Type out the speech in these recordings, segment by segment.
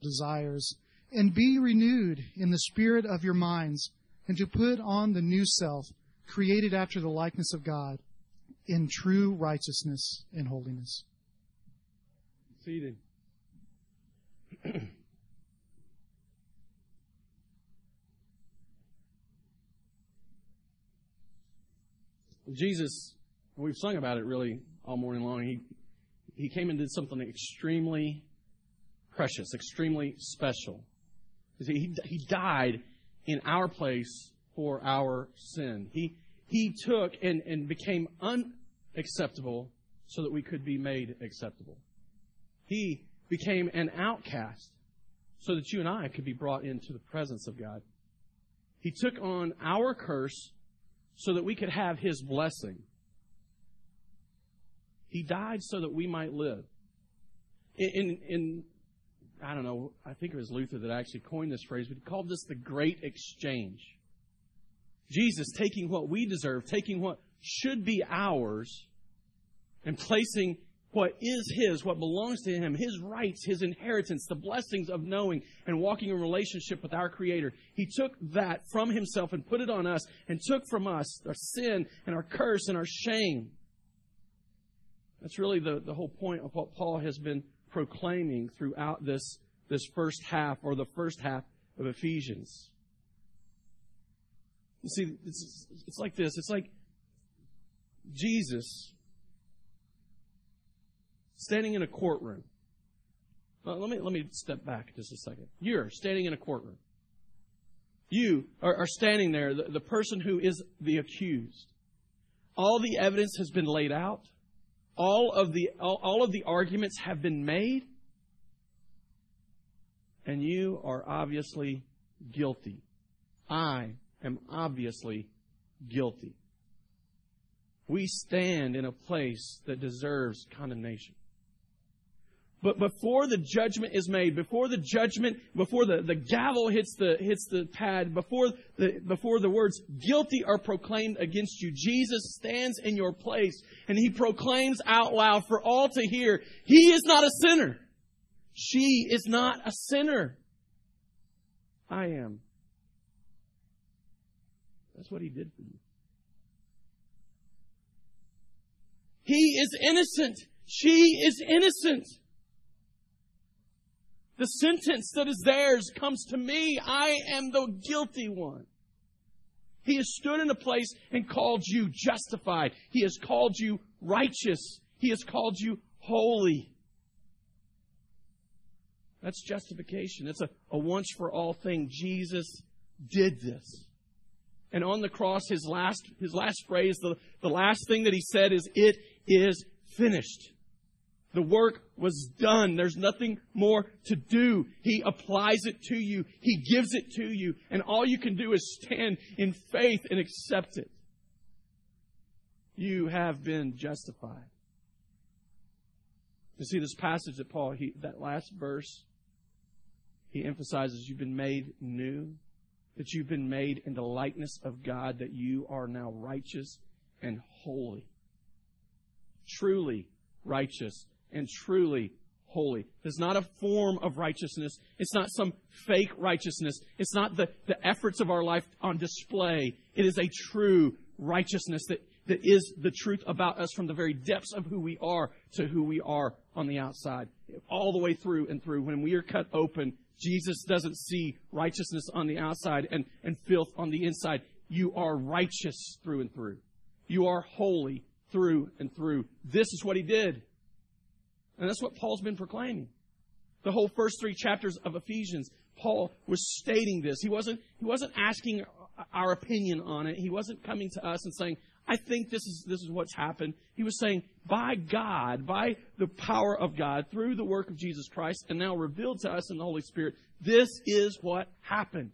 desires, and be renewed in the spirit of your minds, and to put on the new self, created after the likeness of God, in true righteousness and holiness. Seated. Jesus, we've sung about it really all morning long. He, he came and did something extremely precious, extremely special. He, he died in our place for our sin. He, he took and, and became unacceptable so that we could be made acceptable. He became an outcast so that you and I could be brought into the presence of God. He took on our curse so that we could have His blessing. He died so that we might live. In, in, in, I don't know, I think it was Luther that actually coined this phrase, but he called this the great exchange. Jesus taking what we deserve, taking what should be ours, and placing what is His, what belongs to Him, His rights, His inheritance, the blessings of knowing and walking in relationship with our Creator. He took that from Himself and put it on us and took from us our sin and our curse and our shame. That's really the, the whole point of what Paul has been proclaiming throughout this, this first half or the first half of Ephesians. You see, it's, it's like this. It's like Jesus standing in a courtroom. Well, let me let me step back just a second. You're standing in a courtroom. You are, are standing there, the, the person who is the accused. All the evidence has been laid out. All of the all, of the arguments have been made. And you are obviously guilty. I am obviously guilty. We stand in a place that deserves condemnation. But before the judgment is made, before the judgment, before the, the gavel hits the, hits the pad, before the, before the words guilty are proclaimed against you, Jesus stands in your place and he proclaims out loud for all to hear, He is not a sinner. She is not a sinner. I am. That's what he did for you. He is innocent. She is innocent. The sentence that is theirs comes to me. I am the guilty one. He has stood in a place and called you justified. He has called you righteous. He has called you holy. That's justification. It's a, a once for all thing. Jesus did this. And on the cross, his last, his last phrase, the, the last thing that he said is, It is finished. The work was done. There's nothing more to do. He applies it to you. He gives it to you. And all you can do is stand in faith and accept it. You have been justified. You see this passage that Paul, he, that last verse, he emphasizes you've been made new, that you've been made in the likeness of God, that you are now righteous and holy. Truly righteous and truly holy. It's not a form of righteousness. It's not some fake righteousness. It's not the, the efforts of our life on display. It is a true righteousness that, that is the truth about us from the very depths of who we are to who we are on the outside. All the way through and through. When we are cut open, Jesus doesn't see righteousness on the outside and, and filth on the inside. You are righteous through and through. You are holy through and through. This is what he did. And that's what Paul's been proclaiming. The whole first three chapters of Ephesians, Paul was stating this. He wasn't, he wasn't asking our opinion on it. He wasn't coming to us and saying, I think this is, this is what's happened. He was saying, by God, by the power of God, through the work of Jesus Christ, and now revealed to us in the Holy Spirit, this is what happened.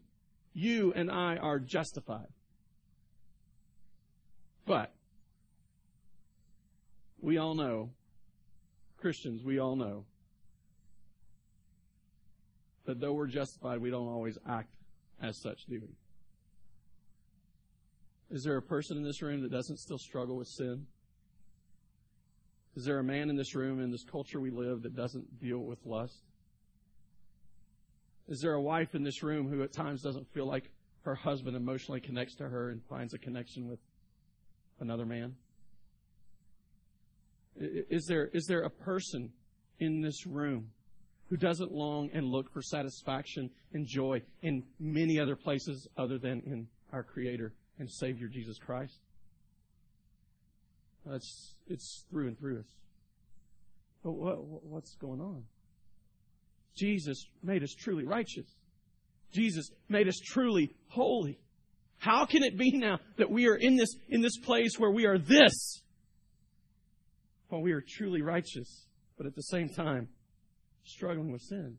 You and I are justified. But, we all know Christians, we all know that though we're justified, we don't always act as such, do we? Is there a person in this room that doesn't still struggle with sin? Is there a man in this room, in this culture we live, that doesn't deal with lust? Is there a wife in this room who at times doesn't feel like her husband emotionally connects to her and finds a connection with another man? Is there, is there a person in this room who doesn't long and look for satisfaction and joy in many other places other than in our Creator and Savior Jesus Christ? That's, it's through and through us. But what, what's going on? Jesus made us truly righteous. Jesus made us truly holy. How can it be now that we are in this, in this place where we are this? Well, we are truly righteous, but at the same time, struggling with sin.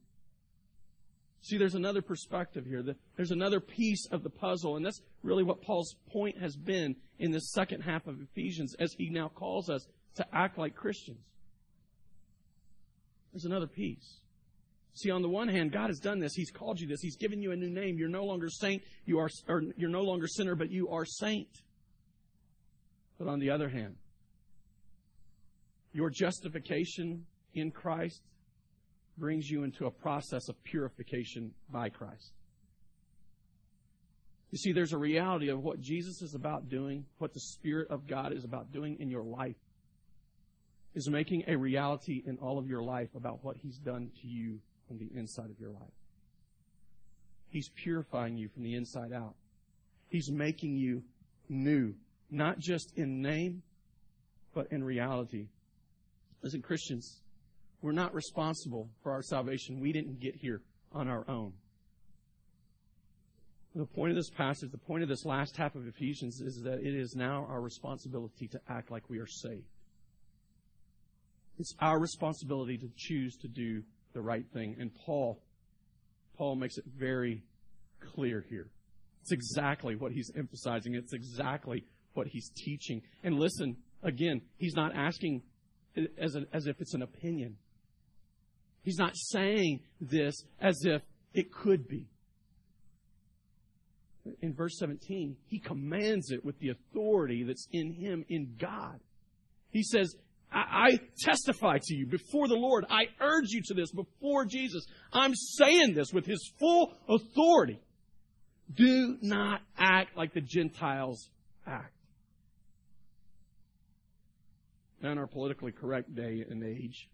See, there's another perspective here. There's another piece of the puzzle, and that's really what Paul's point has been in the second half of Ephesians as he now calls us to act like Christians. There's another piece. See, on the one hand, God has done this. He's called you this. He's given you a new name. You're no longer saint. You are, or you're no longer sinner, but you are saint. But on the other hand, your justification in Christ brings you into a process of purification by Christ. You see, there's a reality of what Jesus is about doing, what the Spirit of God is about doing in your life, is making a reality in all of your life about what He's done to you on the inside of your life. He's purifying you from the inside out. He's making you new, not just in name, but in reality. Listen, Christians, we're not responsible for our salvation. We didn't get here on our own. The point of this passage, the point of this last half of Ephesians is that it is now our responsibility to act like we are saved. It's our responsibility to choose to do the right thing. And Paul, Paul makes it very clear here. It's exactly what he's emphasizing. It's exactly what he's teaching. And listen, again, he's not asking as, as if it's an opinion. He's not saying this as if it could be. In verse 17, he commands it with the authority that's in him, in God. He says, I, I testify to you before the Lord. I urge you to this before Jesus. I'm saying this with his full authority. Do not act like the Gentiles act. Now, in our politically correct day and age,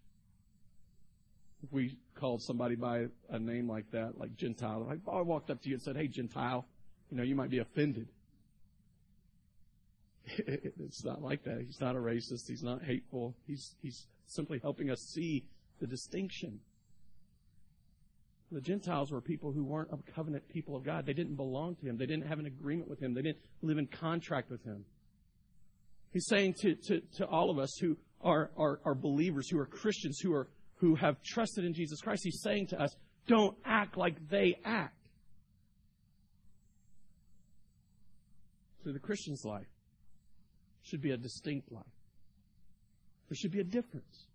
if we called somebody by a name like that, like Gentile, like I walked up to you and said, "Hey, Gentile," you know, you might be offended. It's not like that. He's not a racist. He's not hateful. He's he's simply helping us see the distinction. The Gentiles were people who weren't a covenant people of God. They didn't belong to Him. They didn't have an agreement with Him. They didn't live in contract with Him. He's saying to, to, to all of us who are, are, are believers, who are Christians, who are who have trusted in Jesus Christ, he's saying to us, don't act like they act. So the Christian's life should be a distinct life. There should be a difference.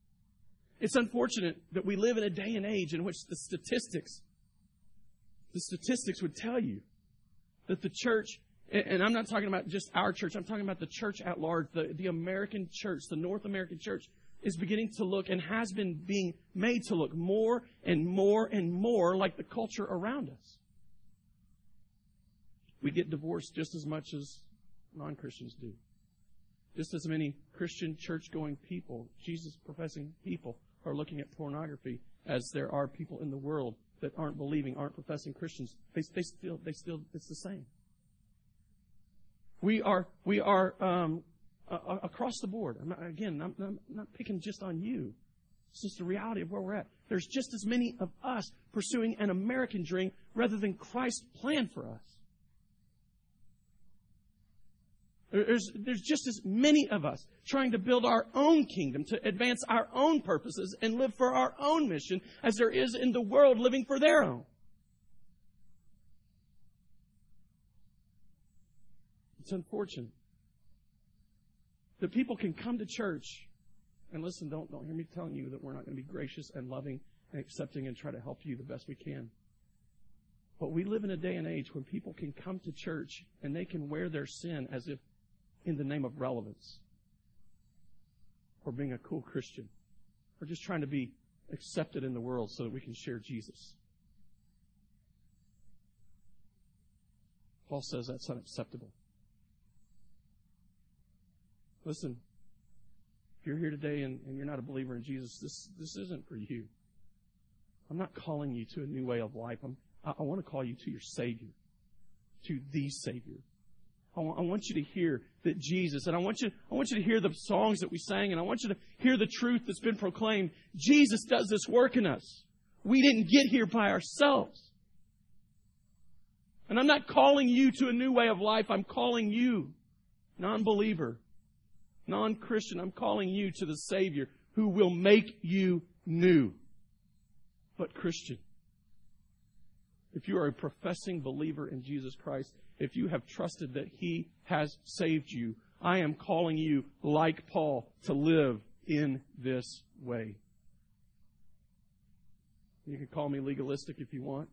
It's unfortunate that we live in a day and age in which the statistics, the statistics would tell you that the church, and I'm not talking about just our church, I'm talking about the church at large, the, the American church, the North American church, is beginning to look and has been being made to look more and more and more like the culture around us. We get divorced just as much as non Christians do. Just as many Christian church going people, Jesus professing people, are looking at pornography as there are people in the world that aren't believing, aren't professing Christians. They, they still, they still, it's the same. We are, we are um, uh, across the board. I'm not, again, I'm, I'm not picking just on you. It's just the reality of where we're at. There's just as many of us pursuing an American dream rather than Christ's plan for us. There's, there's just as many of us trying to build our own kingdom, to advance our own purposes and live for our own mission as there is in the world living for their own. It's unfortunate that people can come to church and listen, don't, don't hear me telling you that we're not going to be gracious and loving and accepting and try to help you the best we can. But we live in a day and age when people can come to church and they can wear their sin as if in the name of relevance or being a cool Christian or just trying to be accepted in the world so that we can share Jesus. Paul says that's unacceptable. Listen, if you're here today and, and you're not a believer in Jesus, this, this isn't for you. I'm not calling you to a new way of life. I'm, I, I want to call you to your Savior, to the Savior. I want, I want you to hear that Jesus, and I want you, I want you to hear the songs that we sang, and I want you to hear the truth that's been proclaimed. Jesus does this work in us. We didn't get here by ourselves. And I'm not calling you to a new way of life. I'm calling you, non-believer, non-Christian. I'm calling you to the Savior who will make you new. But Christian, if you are a professing believer in Jesus Christ, if you have trusted that He has saved you, I am calling you, like Paul, to live in this way. You can call me legalistic if you want.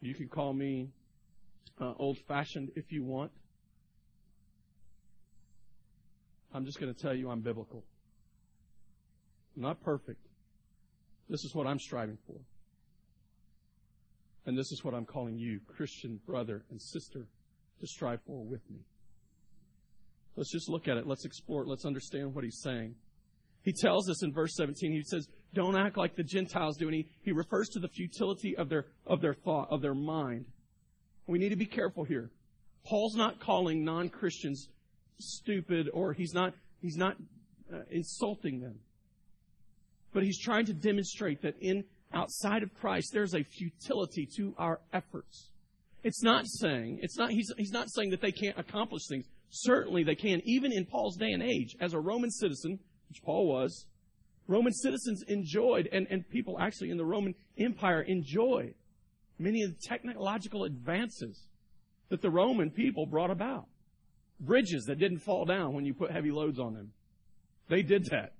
You can call me uh, old fashioned if you want. I'm just going to tell you I'm biblical. I'm not perfect. This is what I'm striving for. And this is what I'm calling you, Christian brother and sister, to strive for with me. Let's just look at it. Let's explore it. Let's understand what he's saying. He tells us in verse 17, he says, don't act like the Gentiles do. And he, he refers to the futility of their, of their thought, of their mind. We need to be careful here. Paul's not calling non-Christians stupid or he's not, he's not uh, insulting them. But he's trying to demonstrate that in outside of Christ, there's a futility to our efforts. It's not saying, it's not, he's, he's not saying that they can't accomplish things. Certainly they can, even in Paul's day and age. As a Roman citizen, which Paul was, Roman citizens enjoyed, and, and people actually in the Roman Empire enjoyed many of the technological advances that the Roman people brought about. Bridges that didn't fall down when you put heavy loads on them. They did that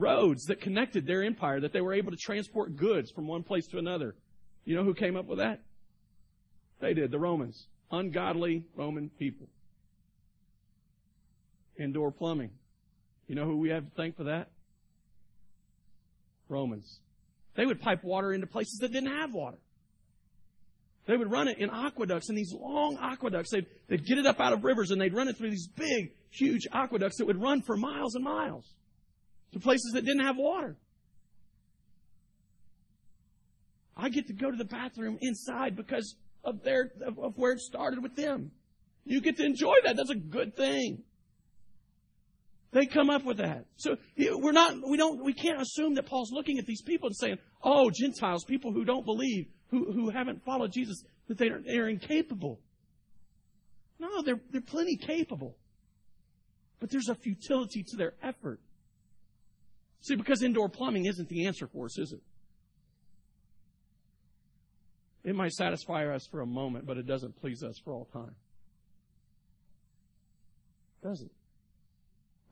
roads that connected their empire, that they were able to transport goods from one place to another. You know who came up with that? They did, the Romans. Ungodly Roman people. Indoor plumbing. You know who we have to thank for that? Romans. They would pipe water into places that didn't have water. They would run it in aqueducts, in these long aqueducts. They'd, they'd get it up out of rivers and they'd run it through these big, huge aqueducts that would run for miles and miles to places that didn't have water. I get to go to the bathroom inside because of their of, of where it started with them. You get to enjoy that. That's a good thing. They come up with that. So we're not, we don't, we can't assume that Paul's looking at these people and saying, oh, Gentiles, people who don't believe, who, who haven't followed Jesus, that they are, they're incapable. No, they're, they're plenty capable. But there's a futility to their effort. See, because indoor plumbing isn't the answer for us, is it? It might satisfy us for a moment, but it doesn't please us for all time. Does it?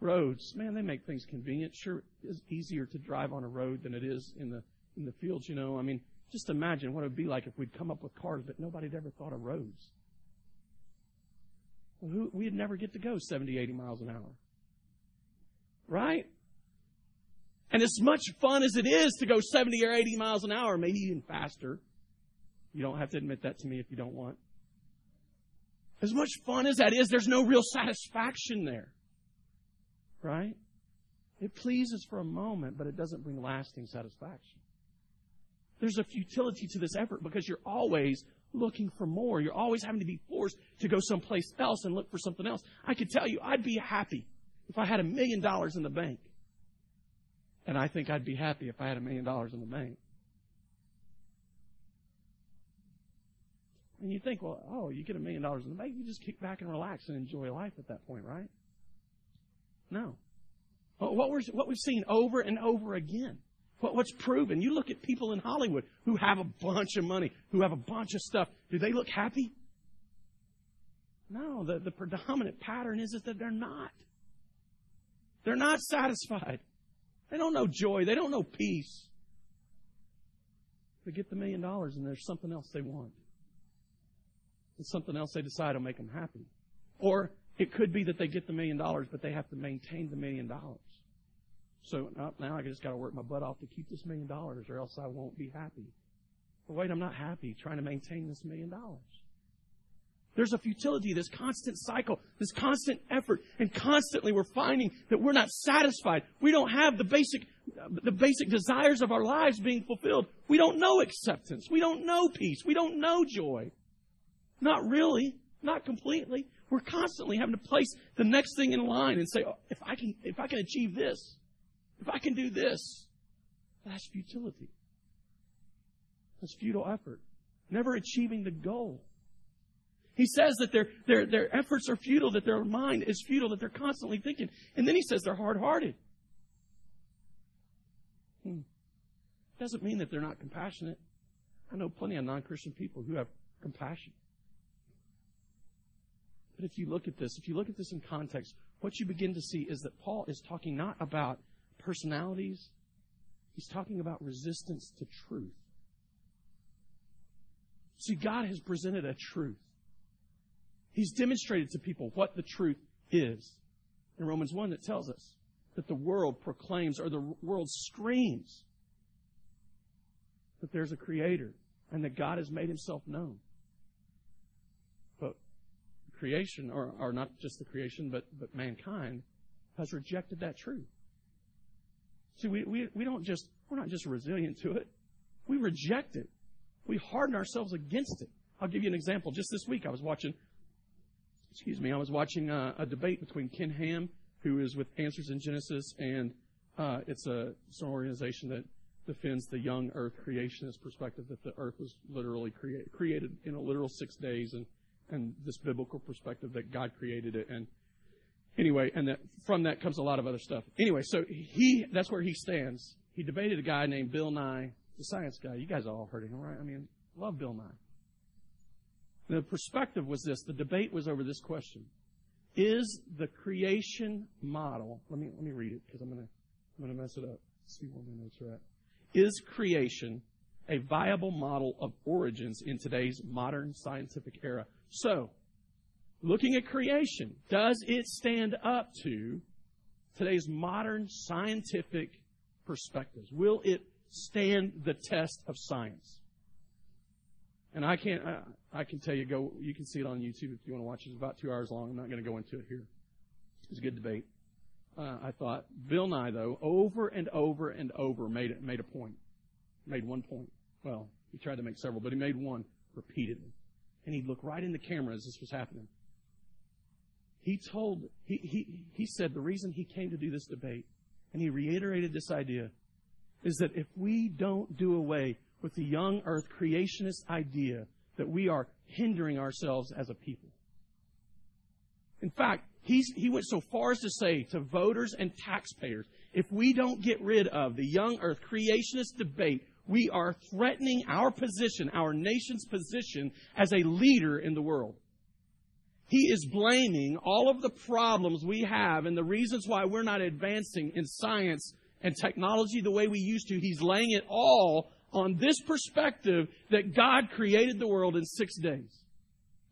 Roads, man, they make things convenient. Sure, it's easier to drive on a road than it is in the in the fields. You know, I mean, just imagine what it would be like if we'd come up with cars, but nobody had ever thought of roads. Well, who, we'd never get to go 70, 80 miles an hour. Right? And as much fun as it is to go 70 or 80 miles an hour, maybe even faster, you don't have to admit that to me if you don't want. As much fun as that is, there's no real satisfaction there. Right? It pleases for a moment, but it doesn't bring lasting satisfaction. There's a futility to this effort because you're always looking for more. You're always having to be forced to go someplace else and look for something else. I could tell you, I'd be happy if I had a million dollars in the bank and I think I'd be happy if I had a million dollars in the bank. And you think, well, oh, you get a million dollars in the bank, you just kick back and relax and enjoy life at that point, right? No. What, we're, what we've seen over and over again, what, what's proven, you look at people in Hollywood who have a bunch of money, who have a bunch of stuff. Do they look happy? No, the, the predominant pattern is that they're not. They're not satisfied. They don't know joy. They don't know peace. They get the million dollars and there's something else they want. It's something else they decide will make them happy. Or it could be that they get the million dollars, but they have to maintain the million dollars. So oh, now I just got to work my butt off to keep this million dollars or else I won't be happy. But wait, I'm not happy trying to maintain this million dollars. There's a futility, this constant cycle, this constant effort, and constantly we're finding that we're not satisfied. We don't have the basic, the basic desires of our lives being fulfilled. We don't know acceptance. We don't know peace. We don't know joy. Not really. Not completely. We're constantly having to place the next thing in line and say, oh, if I can, if I can achieve this, if I can do this, that's futility. That's futile effort. Never achieving the goal. He says that their, their, their efforts are futile, that their mind is futile, that they're constantly thinking. And then he says they're hard hearted. Hmm. Doesn't mean that they're not compassionate. I know plenty of non Christian people who have compassion. But if you look at this, if you look at this in context, what you begin to see is that Paul is talking not about personalities, he's talking about resistance to truth. See, God has presented a truth. He's demonstrated to people what the truth is. In Romans 1, it tells us that the world proclaims, or the world screams, that there's a creator and that God has made himself known. Creation, or, or not just the creation, but, but mankind, has rejected that truth. See, we, we, we don't just, we're not just resilient to it. We reject it. We harden ourselves against it. I'll give you an example. Just this week, I was watching excuse me, I was watching a, a debate between Ken Ham, who is with Answers in Genesis, and uh, it's, a, an organization that defends the young Earth creationist perspective that the Earth was literally create, created in a literal six days, and and this biblical perspective that God created it, and anyway, and that from that comes a lot of other stuff. Anyway, so he that's where he stands. He debated a guy named Bill Nye, the science guy. You guys all heard him, right? I mean, love Bill Nye. The perspective was this. The debate was over this question. Is the creation model, let me, let me read it because I'm to, I'm to mess it up. See where my notes are at. Is creation a viable model of origins in today's modern scientific era? So, looking at creation, does it stand up to today's modern scientific perspectives? Will it stand the test of science? And I can't, I, I, can tell you, go, you can see it on YouTube if you want to watch it. It's about two hours long. I'm not going to go into it here. It was a good debate. Uh, I thought Bill Nye, though, over and over and over made it, made a point. Made one point. Well, he tried to make several, but he made one repeatedly. And he'd look right in the camera as this was happening. He told, he, he, he said the reason he came to do this debate, and he reiterated this idea, is that if we don't do away with the young earth creationist idea that we are hindering ourselves as a people. In fact, he's, he went so far as to say to voters and taxpayers, if we don't get rid of the young earth creationist debate, we are threatening our position, our nation's position as a leader in the world. He is blaming all of the problems we have and the reasons why we're not advancing in science and technology the way we used to. He's laying it all on this perspective that God created the world in six days.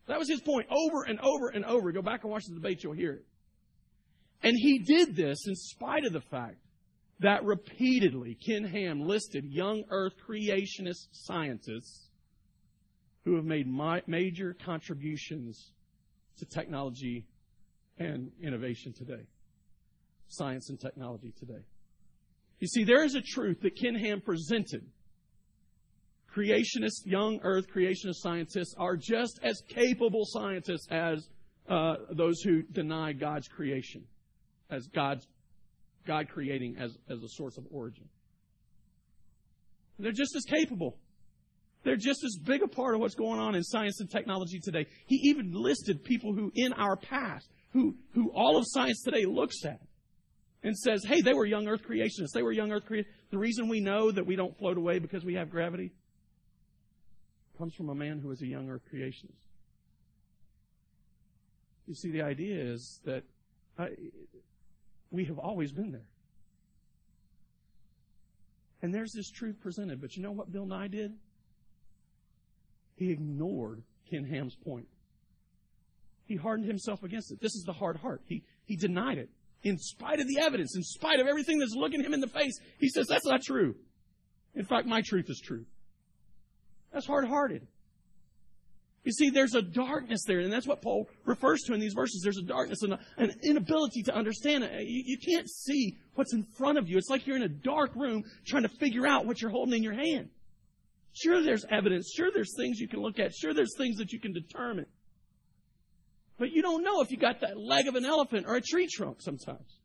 That was his point over and over and over. Go back and watch the debate, you'll hear it. And he did this in spite of the fact that repeatedly Ken Ham listed young earth creationist scientists who have made major contributions to technology and innovation today. Science and technology today. You see, there is a truth that Ken Ham presented creationists, young earth creationist scientists are just as capable scientists as uh, those who deny God's creation, as God's God creating as, as a source of origin. They're just as capable. They're just as big a part of what's going on in science and technology today. He even listed people who in our past, who, who all of science today looks at and says, hey, they were young earth creationists. They were young earth creationists. The reason we know that we don't float away because we have gravity comes from a man who was a young earth creationist. You see, the idea is that I, we have always been there. And there's this truth presented, but you know what Bill Nye did? He ignored Ken Ham's point. He hardened himself against it. This is the hard heart. He, he denied it. In spite of the evidence, in spite of everything that's looking him in the face, he says, that's not true. In fact, my truth is true. That's hard hearted. You see, there's a darkness there, and that's what Paul refers to in these verses. There's a darkness and an inability to understand it. You, you can't see what's in front of you. It's like you're in a dark room trying to figure out what you're holding in your hand. Sure, there's evidence. Sure, there's things you can look at. Sure, there's things that you can determine. But you don't know if you got that leg of an elephant or a tree trunk sometimes.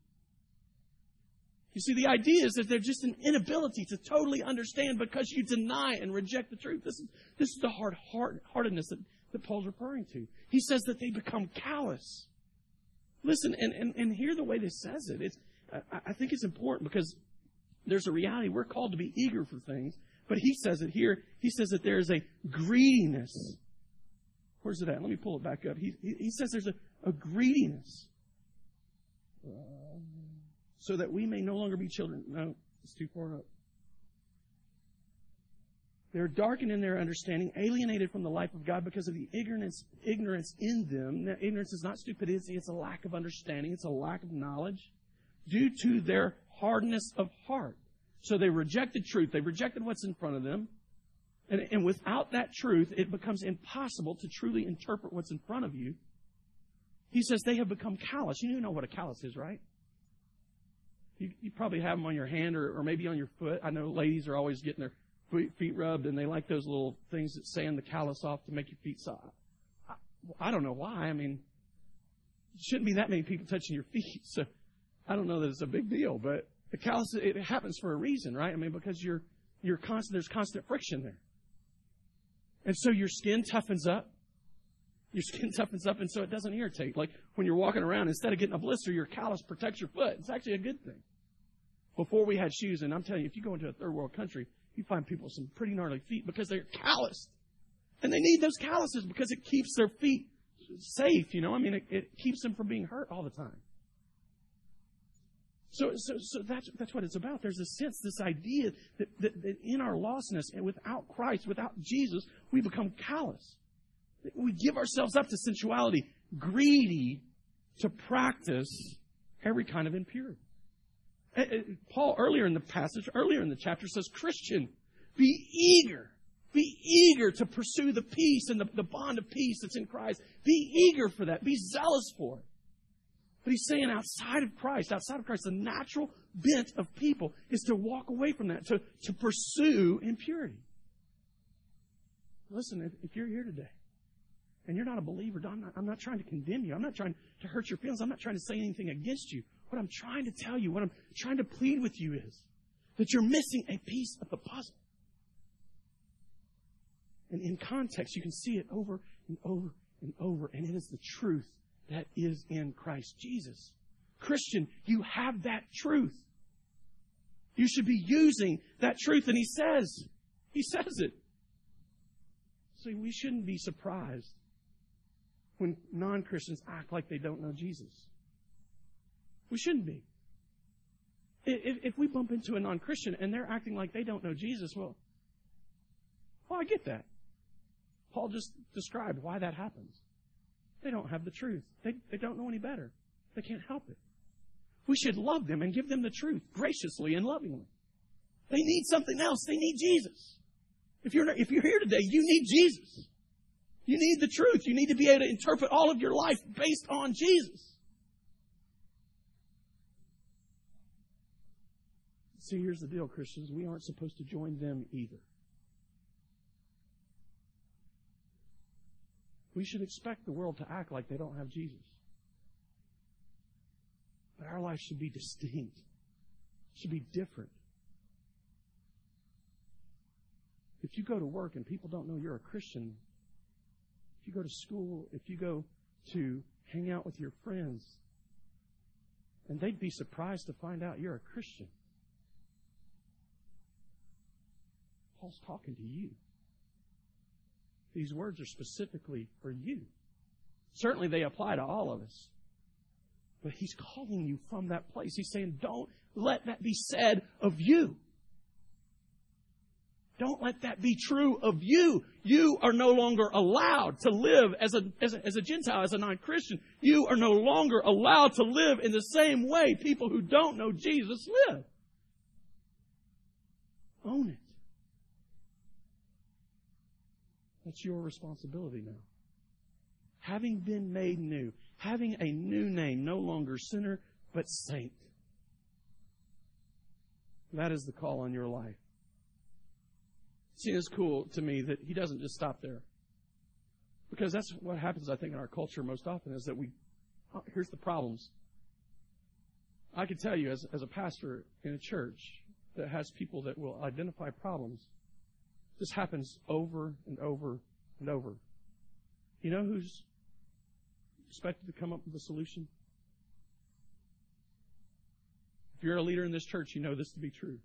You see, the idea is that there's just an inability to totally understand because you deny and reject the truth. This is, this is the hard heartedness that, that Paul's referring to. He says that they become callous. Listen, and, and, and hear the way this says it. It's, I, I think it's important because there's a reality. We're called to be eager for things. But he says it here. He says that there is a greediness. Where's it at? Let me pull it back up. He, he, says there's a, a greediness. Uh, so that we may no longer be children. No, it's too far up. They're darkened in their understanding, alienated from the life of God because of the ignorance, ignorance in them. Now, ignorance is not stupidity, it's a lack of understanding, it's a lack of knowledge due to their hardness of heart. So they rejected truth, they rejected what's in front of them. And, and without that truth, it becomes impossible to truly interpret what's in front of you. He says they have become callous. You know what a callous is, right? You, you probably have them on your hand or, or maybe on your foot. I know ladies are always getting their feet rubbed and they like those little things that sand the callus off to make your feet soft. I, I don't know why. I mean, shouldn't be that many people touching your feet. So I don't know that it's a big deal, but the callus, it happens for a reason, right? I mean, because you're, you're constant, there's constant friction there. And so your skin toughens up. Your skin toughens up and so it doesn't irritate. Like when you're walking around, instead of getting a blister, your callus protects your foot. It's actually a good thing. Before we had shoes, and I'm telling you, if you go into a third world country, you find people with some pretty gnarly feet because they're calloused. And they need those calluses because it keeps their feet safe, you know? I mean, it, it keeps them from being hurt all the time. So, so, so that's, that's what it's about. There's a sense, this idea that, that, that in our lostness and without Christ, without Jesus, we become callous. We give ourselves up to sensuality, greedy to practice every kind of impurity. Uh, uh, Paul, earlier in the passage, earlier in the chapter, says, Christian, be eager. Be eager to pursue the peace and the, the bond of peace that's in Christ. Be eager for that. Be zealous for it. But he's saying outside of Christ, outside of Christ, the natural bent of people is to walk away from that, to, to pursue impurity. Listen, if, if you're here today and you're not a believer, I'm not, I'm not trying to condemn you. I'm not trying to hurt your feelings. I'm not trying to say anything against you. What I'm trying to tell you, what I'm trying to plead with you is that you're missing a piece of the puzzle. And in context, you can see it over and over and over, and it is the truth that is in Christ Jesus. Christian, you have that truth. You should be using that truth, and he says, he says it. See, we shouldn't be surprised when non Christians act like they don't know Jesus. We shouldn't be. If, we bump into a non Christian and they're acting like they don't know Jesus, well, well, I get that. Paul just described why that happens. They don't have the truth. They, they don't know any better. They can't help it. We should love them and give them the truth graciously and lovingly. They need something else. They need Jesus. If you're, if you're here today, you need Jesus. You need the truth. You need to be able to interpret all of your life based on Jesus. See, here's the deal, Christians. We aren't supposed to join them either. We should expect the world to act like they don't have Jesus. But our life should be distinct, should be different. If you go to work and people don't know you're a Christian, if you go to school, if you go to hang out with your friends, and they'd be surprised to find out you're a Christian. Paul's talking to you. These words are specifically for you. Certainly they apply to all of us. But he's calling you from that place. He's saying, don't let that be said of you. Don't let that be true of you. You are no longer allowed to live as a, as a, as a Gentile, as a non-Christian. You are no longer allowed to live in the same way people who don't know Jesus live. Own it. That's your responsibility now. Having been made new, having a new name, no longer sinner, but saint. That is the call on your life. See, it's cool to me that he doesn't just stop there. Because that's what happens, I think, in our culture most often is that we, oh, here's the problems. I can tell you, as, as a pastor in a church that has people that will identify problems, this happens over and over and over. You know who's expected to come up with a solution? If you're a leader in this church, you know this to be true.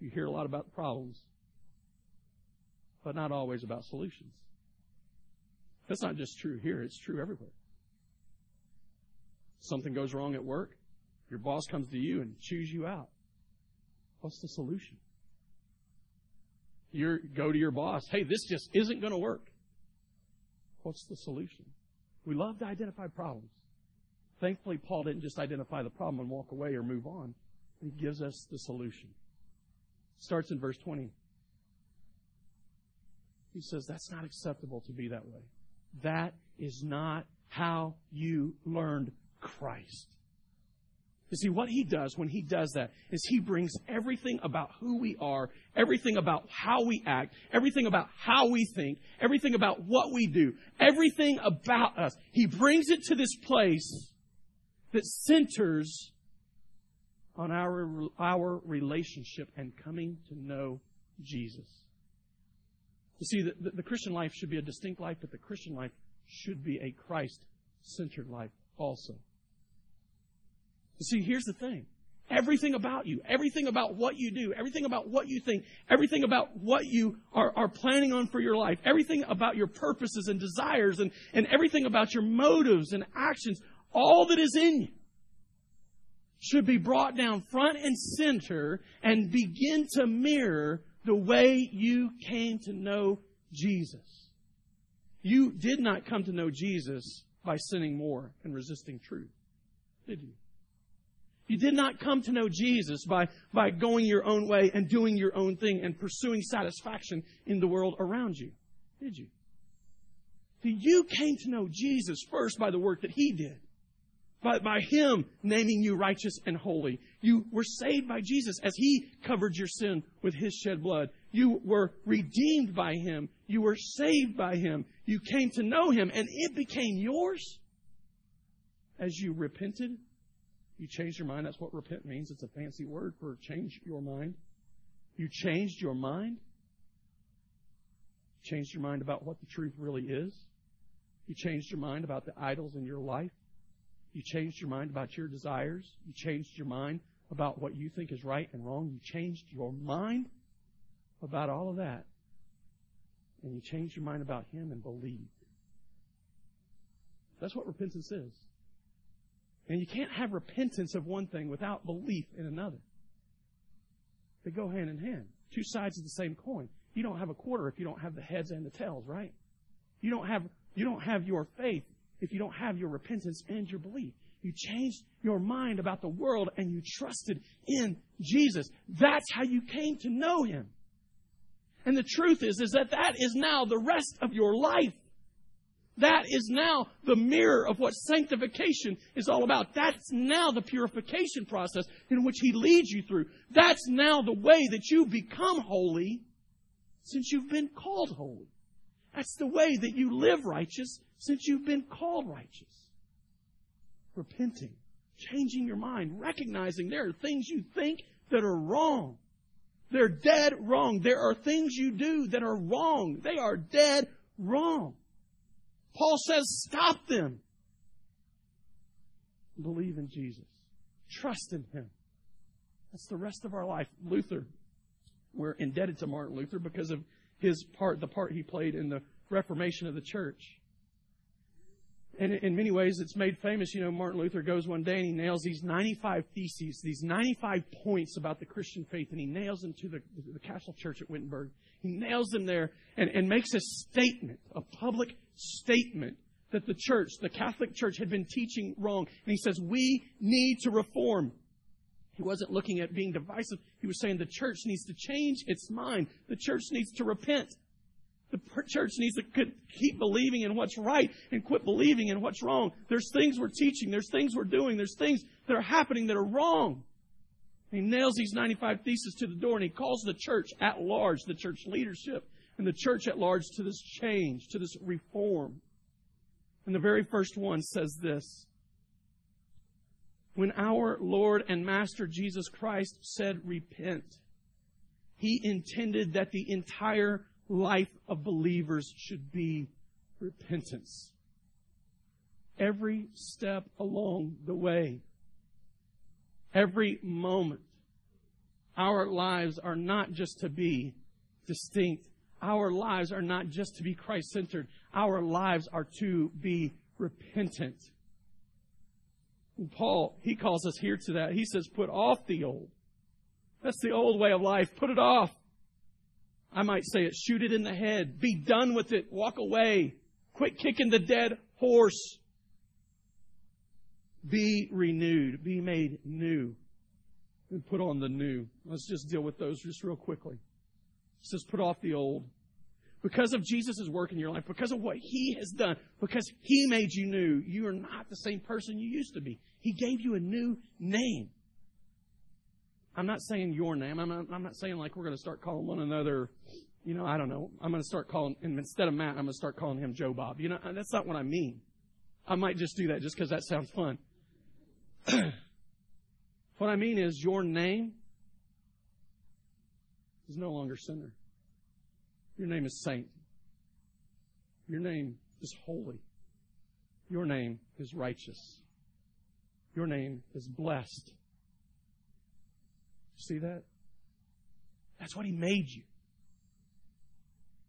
You hear a lot about problems, but not always about solutions. That's not just true here, it's true everywhere. Something goes wrong at work, your boss comes to you and chews you out. What's the solution? You go to your boss, hey, this just isn't going to work. What's the solution? We love to identify problems. Thankfully, Paul didn't just identify the problem and walk away or move on. He gives us the solution. Starts in verse 20. He says, That's not acceptable to be that way. That is not how you learned Christ. You see, what he does when he does that is he brings everything about who we are, everything about how we act, everything about how we think, everything about what we do, everything about us. He brings it to this place that centers on our, our relationship and coming to know Jesus. You see, the, the, the Christian life should be a distinct life, but the Christian life should be a Christ centered life also. See, here's the thing. Everything about you, everything about what you do, everything about what you think, everything about what you are, are planning on for your life, everything about your purposes and desires, and, and everything about your motives and actions, all that is in you should be brought down front and center and begin to mirror the way you came to know Jesus. You did not come to know Jesus by sinning more and resisting truth, did you? You did not come to know Jesus by, by going your own way and doing your own thing and pursuing satisfaction in the world around you, did you? You came to know Jesus first by the work that He did. By, by Him naming you righteous and holy. You were saved by Jesus as He covered your sin with His shed blood. You were redeemed by Him. You were saved by Him. You came to know Him and it became yours as you repented. You changed your mind. That's what repent means. It's a fancy word for change your mind. You changed your mind. You Changed your mind about what the truth really is. You changed your mind about the idols in your life. You changed your mind about your desires. You changed your mind about what you think is right and wrong. You changed your mind about all of that. And you changed your mind about Him and believed. That's what repentance is. And you can't have repentance of one thing without belief in another. They go hand in hand. Two sides of the same coin. You don't have a quarter if you don't have the heads and the tails, right? You don't have, you don't have your faith if you don't have your repentance and your belief. You changed your mind about the world and you trusted in Jesus. That's how you came to know Him. And the truth is, is that that is now the rest of your life. That is now the mirror of what sanctification is all about. That's now the purification process in which He leads you through. That's now the way that you become holy since you've been called holy. That's the way that you live righteous since you've been called righteous. Repenting, changing your mind, recognizing there are things you think that are wrong. They're dead wrong. There are things you do that are wrong. They are dead wrong. Paul says, stop them. Believe in Jesus. Trust in Him. That's the rest of our life. Luther, we're indebted to Martin Luther because of his part, the part he played in the Reformation of the church. And in many ways, it's made famous. You know, Martin Luther goes one day and he nails these 95 theses, these 95 points about the Christian faith, and he nails them to the, the Castle Church at Wittenberg. He nails them there and, and makes a statement, a public statement that the church, the Catholic Church, had been teaching wrong. And he says, we need to reform. He wasn't looking at being divisive. He was saying the church needs to change its mind. The church needs to repent. The church needs to keep believing in what's right and quit believing in what's wrong. There's things we're teaching. There's things we're doing. There's things that are happening that are wrong. He nails these 95 theses to the door and he calls the church at large, the church leadership, and the church at large to this change, to this reform. And the very first one says this. When our Lord and Master Jesus Christ said repent, he intended that the entire life of believers should be repentance. Every step along the way, every moment, our lives are not just to be distinct. Our lives are not just to be Christ centered. Our lives are to be repentant. And Paul, he calls us here to that. He says, put off the old. That's the old way of life. Put it off. I might say it, shoot it in the head. Be done with it. Walk away. Quit kicking the dead horse. Be renewed. Be made new. And put on the new. Let's just deal with those just real quickly. Says put off the old. Because of Jesus' work in your life, because of what He has done, because He made you new, you are not the same person you used to be. He gave you a new name. I'm not saying your name. I'm not, I'm not saying like we're going to start calling one another, you know, I don't know. I'm going to start calling, instead of Matt, I'm going to start calling him Joe Bob. You know, uh, that's not what I mean. I might just do that just because that sounds fun. what I mean is your name is no longer sinner. Your name is saint. Your name is holy. Your name is righteous. Your name is blessed. See that? That's what He made you.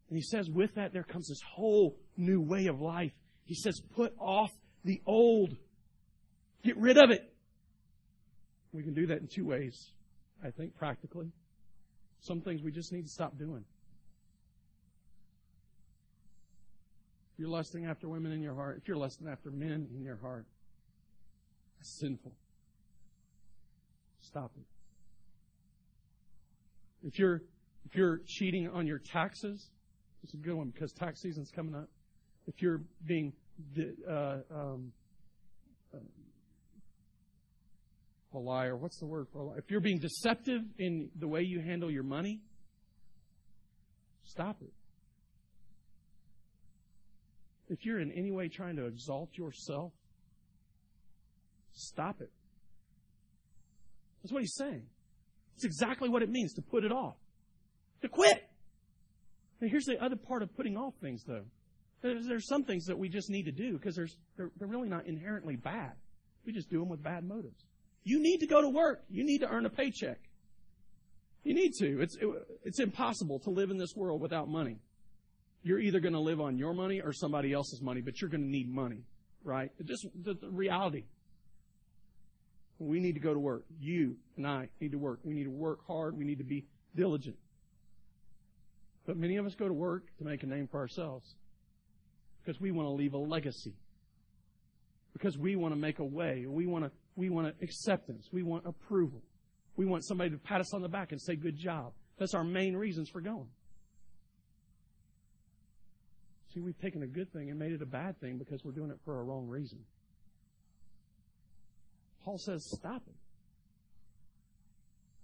And He says, with that, there comes this whole new way of life. He says, put off the old. Get rid of it. We can do that in two ways, I think, practically. Some things we just need to stop doing. If you're lusting after women in your heart, if you're lusting after men in your heart, that's sinful. Stop it. If you're if you're cheating on your taxes, it's a good one because tax season's coming up. If you're being uh, um, uh, a liar, what's the word for a liar? If you're being deceptive in the way you handle your money, stop it. If you're in any way trying to exalt yourself, stop it. That's what he's saying. It's exactly what it means to put it off. To quit. Here's the other part of putting off things, though. There's, there's some things that we just need to do because they're, they're really not inherently bad. We just do them with bad motives. You need to go to work. You need to earn a paycheck. You need to. It's, it, it's impossible to live in this world without money. You're either going to live on your money or somebody else's money, but you're going to need money, right? Just the, the reality. We need to go to work. You and I need to work. We need to work hard. We need to be diligent. But many of us go to work to make a name for ourselves because we want to leave a legacy. Because we want to make a way. We want to, we want acceptance. We want approval. We want somebody to pat us on the back and say, good job. That's our main reasons for going. See, we've taken a good thing and made it a bad thing because we're doing it for a wrong reason. Paul says, stop it.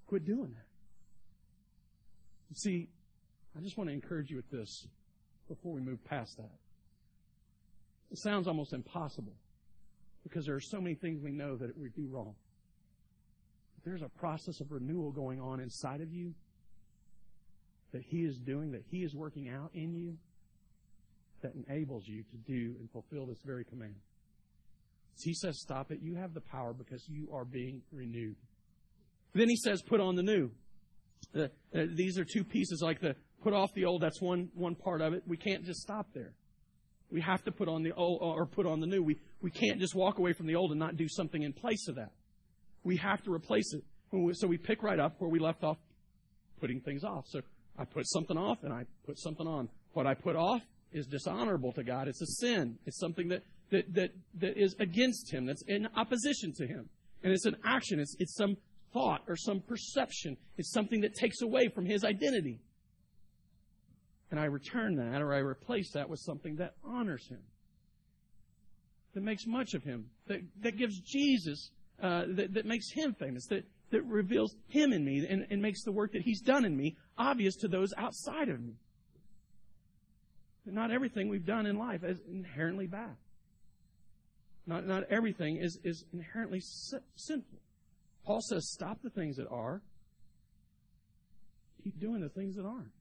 Quit doing that. See, I just want to encourage you with this before we move past that. It sounds almost impossible because there are so many things we know that we do wrong. But there's a process of renewal going on inside of you that He is doing, that He is working out in you, that enables you to do and fulfill this very command. He says, stop it. You have the power because you are being renewed. Then he says, put on the new. Uh, uh, these are two pieces, like the put off the old. That's one one part of it. We can't just stop there. We have to put on the old or put on the new. We we can't just walk away from the old and not do something in place of that. We have to replace it. So we pick right up where we left off, putting things off. So I put something off and I put something on. What I put off is dishonorable to God. It's a sin. It's something that that, that, that is against him, that's in opposition to him. And it's an action, it's, it's some thought or some perception. It's something that takes away from his identity. And I return that or I replace that with something that honors him, that makes much of him, that, that gives Jesus, uh, that, that makes him famous, that, that reveals him in me and, and makes the work that he's done in me obvious to those outside of me. Not everything we've done in life is inherently bad. Not, not everything is, is inherently sinful. Paul says, stop the things that are, keep doing the things that aren't.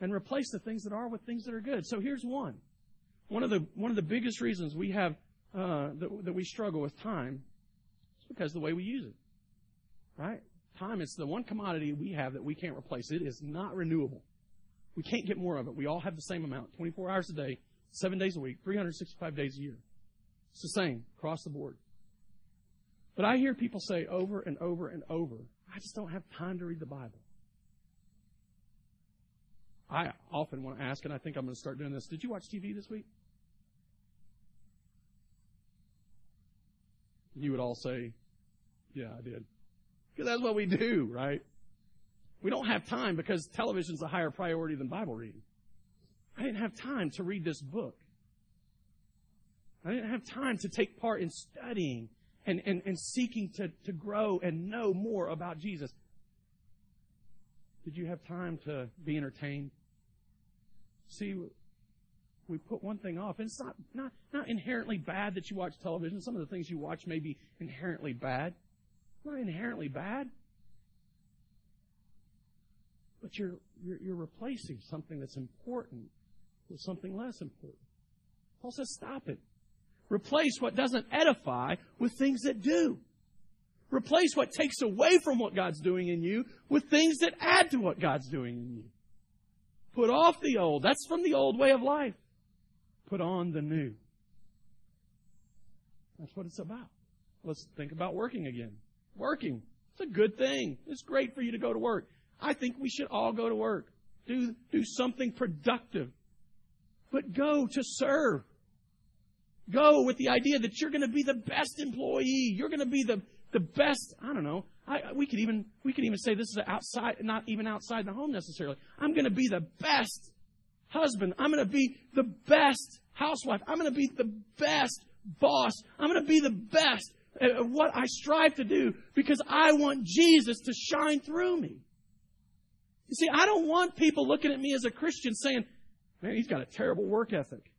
And replace the things that are with things that are good. So here's one. One of the, one of the biggest reasons we have, uh, that, that we struggle with time is because the way we use it. Right? Time is the one commodity we have that we can't replace. It is not renewable. We can't get more of it. We all have the same amount 24 hours a day, seven days a week, 365 days a year. It's the same across the board. But I hear people say over and over and over, I just don't have time to read the Bible. I often want to ask, and I think I'm going to start doing this. Did you watch TV this week? You would all say, Yeah, I did. Because that's what we do, right? We don't have time because television's a higher priority than Bible reading. I didn't have time to read this book. I didn't have time to take part in studying and, and, and seeking to, to grow and know more about Jesus. Did you have time to be entertained? See, we put one thing off. And it's not, not, not inherently bad that you watch television. Some of the things you watch may be inherently bad. Not inherently bad. But you're, you're, you're replacing something that's important with something less important. Paul says, stop it. Replace what doesn't edify with things that do. Replace what takes away from what God's doing in you with things that add to what God's doing in you. Put off the old. That's from the old way of life. Put on the new. That's what it's about. Let's think about working again. Working. It's a good thing. It's great for you to go to work. I think we should all go to work. Do, do something productive. But go to serve. Go with the idea that you're going to be the best employee. You're going to be the, the best, I don't know. I, we could even, we could even say this is outside, not even outside the home necessarily. I'm going to be the best husband. I'm going to be the best housewife. I'm going to be the best boss. I'm going to be the best at what I strive to do because I want Jesus to shine through me. You see, I don't want people looking at me as a Christian saying, man, he's got a terrible work ethic.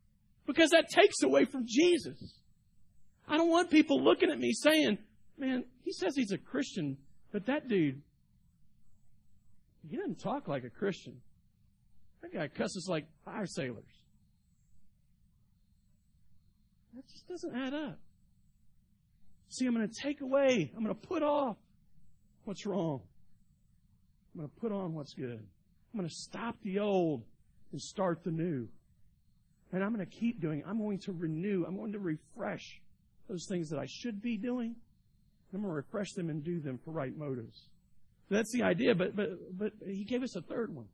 Because that takes away from Jesus. I don't want people looking at me saying, man, he says he's a Christian, but that dude, he doesn't talk like a Christian. That guy cusses like fire sailors. That just doesn't add up. See, I'm going to take away, I'm going to put off what's wrong. I'm going to put on what's good. I'm going to stop the old and start the new. And I'm going to keep doing. it. I'm going to renew. I'm going to refresh those things that I should be doing. I'm going to refresh them and do them for right motives. That's the idea, but, but, but he gave us a third one.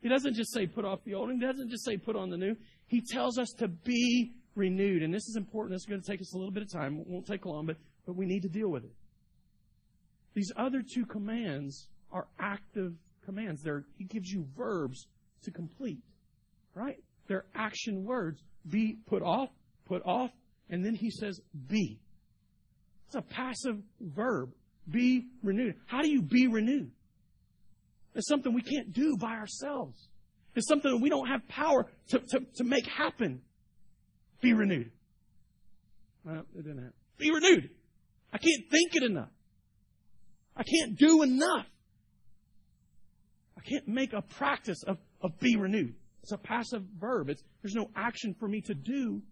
He doesn't just say put off the old, he doesn't just say put on the new. He tells us to be renewed. And this is important. This is going to take us a little bit of time. It won't take long, but, but we need to deal with it. These other two commands are active commands. They're, he gives you verbs to complete. Right? They're action words. Be put off, put off, and then he says be. It's a passive verb. Be renewed. How do you be renewed? It's something we can't do by ourselves. It's something that we don't have power to, to, to make happen. Be renewed. Well, it didn't happen. Be renewed. I can't think it enough. I can't do enough. I can't make a practice of, of be renewed. It's a passive verb. It's, there's no action for me to do,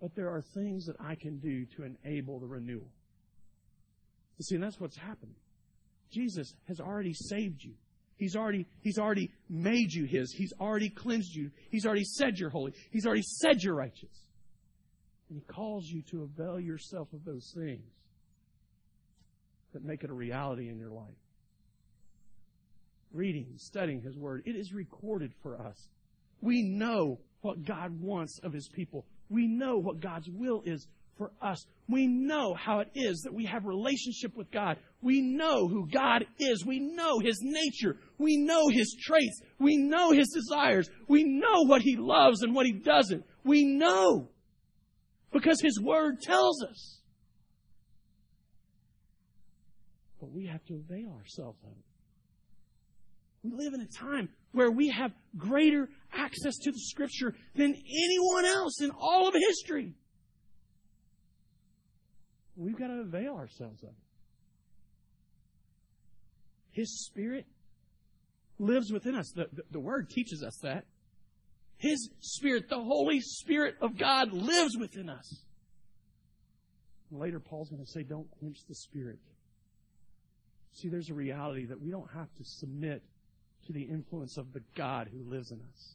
but there are things that I can do to enable the renewal. You see, and that's what's happening. Jesus has already saved you. He's already, he's already made you his. He's already cleansed you. He's already said you're holy. He's already said you're righteous. And he calls you to avail yourself of those things that make it a reality in your life reading, studying His Word. It is recorded for us. We know what God wants of His people. We know what God's will is for us. We know how it is that we have relationship with God. We know who God is. We know His nature. We know His traits. We know His desires. We know what He loves and what He doesn't. We know. Because His Word tells us. But we have to avail ourselves of it. We live in a time where we have greater access to the Scripture than anyone else in all of history. We've got to avail ourselves of it. His Spirit lives within us. The, the, the, Word teaches us that. His Spirit, the Holy Spirit of God, lives within us. Later, Paul's going to say, don't quench the Spirit. See, there's a reality that we don't have to submit to the influence of the God who lives in us.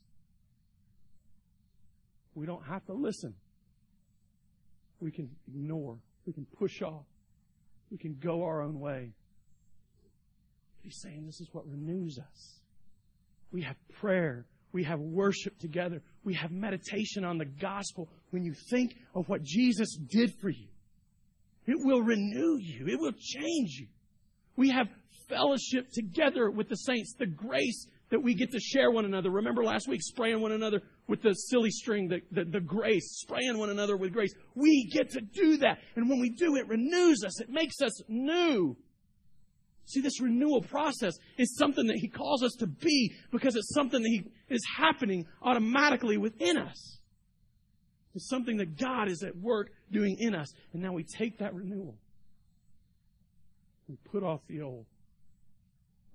We don't have to listen. We can ignore. We can push off. We can go our own way. He's saying this is what renews us. We have prayer. We have worship together. We have meditation on the gospel. When you think of what Jesus did for you, it will renew you. It will change you. We have fellowship together with the saints, the grace that we get to share one another. Remember last week spraying one another with the silly string, the, the, the, grace, spraying one another with grace. We get to do that. And when we do, it renews us. It makes us new. See, this renewal process is something that He calls us to be because it's something that He is happening automatically within us. It's something that God is at work doing in us. And now we take that renewal. We put off the old.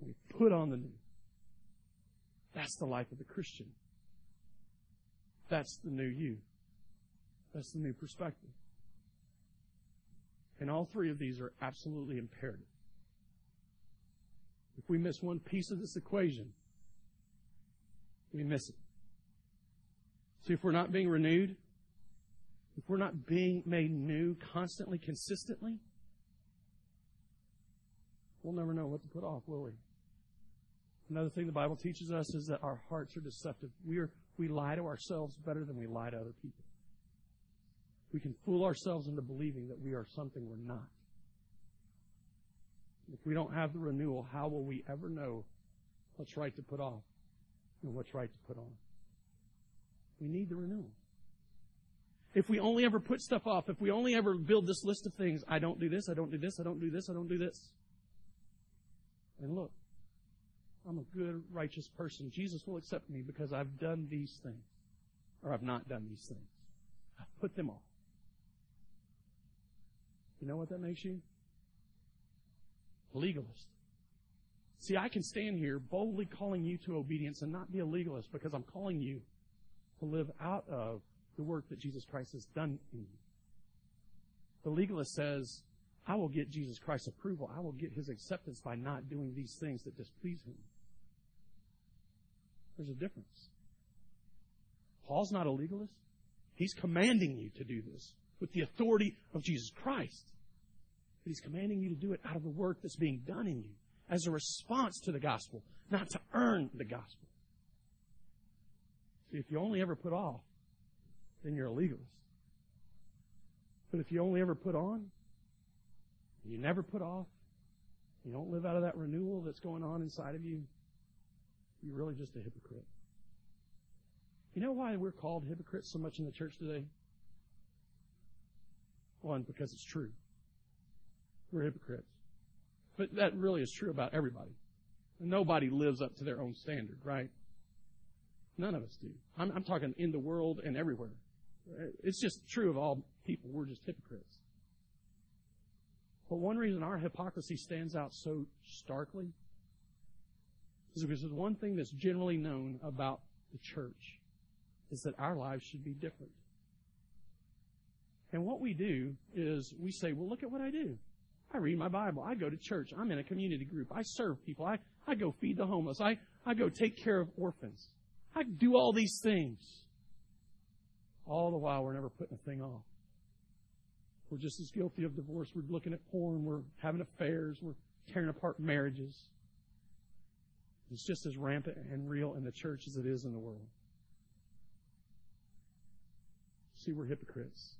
We put on the new. That's the life of the Christian. That's the new you. That's the new perspective. And all three of these are absolutely imperative. If we miss one piece of this equation, we miss it. See, if we're not being renewed, if we're not being made new constantly, consistently, we'll never know what to put off, will we? Another thing the Bible teaches us is that our hearts are deceptive. We are, we lie to ourselves better than we lie to other people. We can fool ourselves into believing that we are something we're not. If we don't have the renewal, how will we ever know what's right to put off and what's right to put on? We need the renewal. If we only ever put stuff off, if we only ever build this list of things, I don't do this, I don't do this, I don't do this, I don't do this. And look, I'm a good, righteous person. Jesus will accept me because I've done these things. Or I've not done these things. I've put them off. You know what that makes you? Legalist. See, I can stand here boldly calling you to obedience and not be a legalist because I'm calling you to live out of the work that Jesus Christ has done in you. The legalist says, I will get Jesus Christ's approval. I will get his acceptance by not doing these things that displease him. There's a difference. Paul's not a legalist. He's commanding you to do this with the authority of Jesus Christ. But he's commanding you to do it out of the work that's being done in you as a response to the gospel, not to earn the gospel. See, if you only ever put off, then you're a legalist. But if you only ever put on, you never put off, you don't live out of that renewal that's going on inside of you, you're really just a hypocrite. You know why we're called hypocrites so much in the church today? One, because it's true. We're hypocrites. But that really is true about everybody. Nobody lives up to their own standard, right? None of us do. I'm, I'm talking in the world and everywhere. It's just true of all people. We're just hypocrites. But one reason our hypocrisy stands out so starkly because there's one thing that's generally known about the church is that our lives should be different. And what we do is we say, well, look at what I do. I read my Bible. I go to church. I'm in a community group. I serve people. I, I go feed the homeless. I, I go take care of orphans. I do all these things. All the while, we're never putting a thing off. We're just as guilty of divorce. We're looking at porn. We're having affairs. We're tearing apart marriages. It's just as rampant and real in the church as it is in the world. See, we're hypocrites.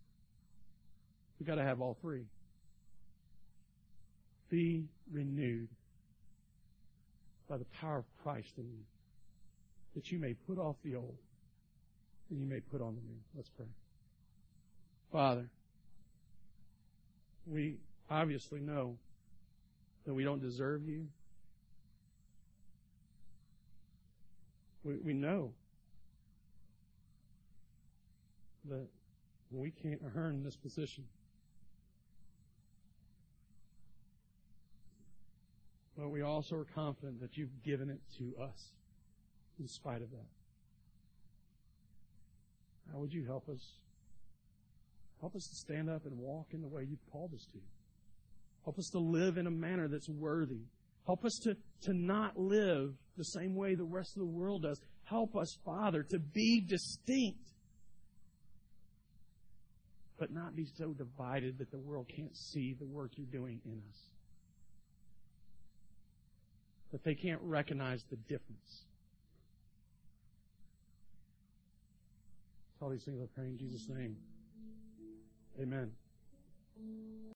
We've got to have all three. Be renewed by the power of Christ in you, that you may put off the old and you may put on the new. Let's pray. Father, we obviously know that we don't deserve you. We know that we can't earn this position. But we also are confident that you've given it to us in spite of that. How would you help us? Help us to stand up and walk in the way you've called us to. Help us to live in a manner that's worthy. Help us to, to not live the same way the rest of the world does. Help us, Father, to be distinct, but not be so divided that the world can't see the work you're doing in us. That they can't recognize the difference. All these things I pray in Jesus' name. Amen.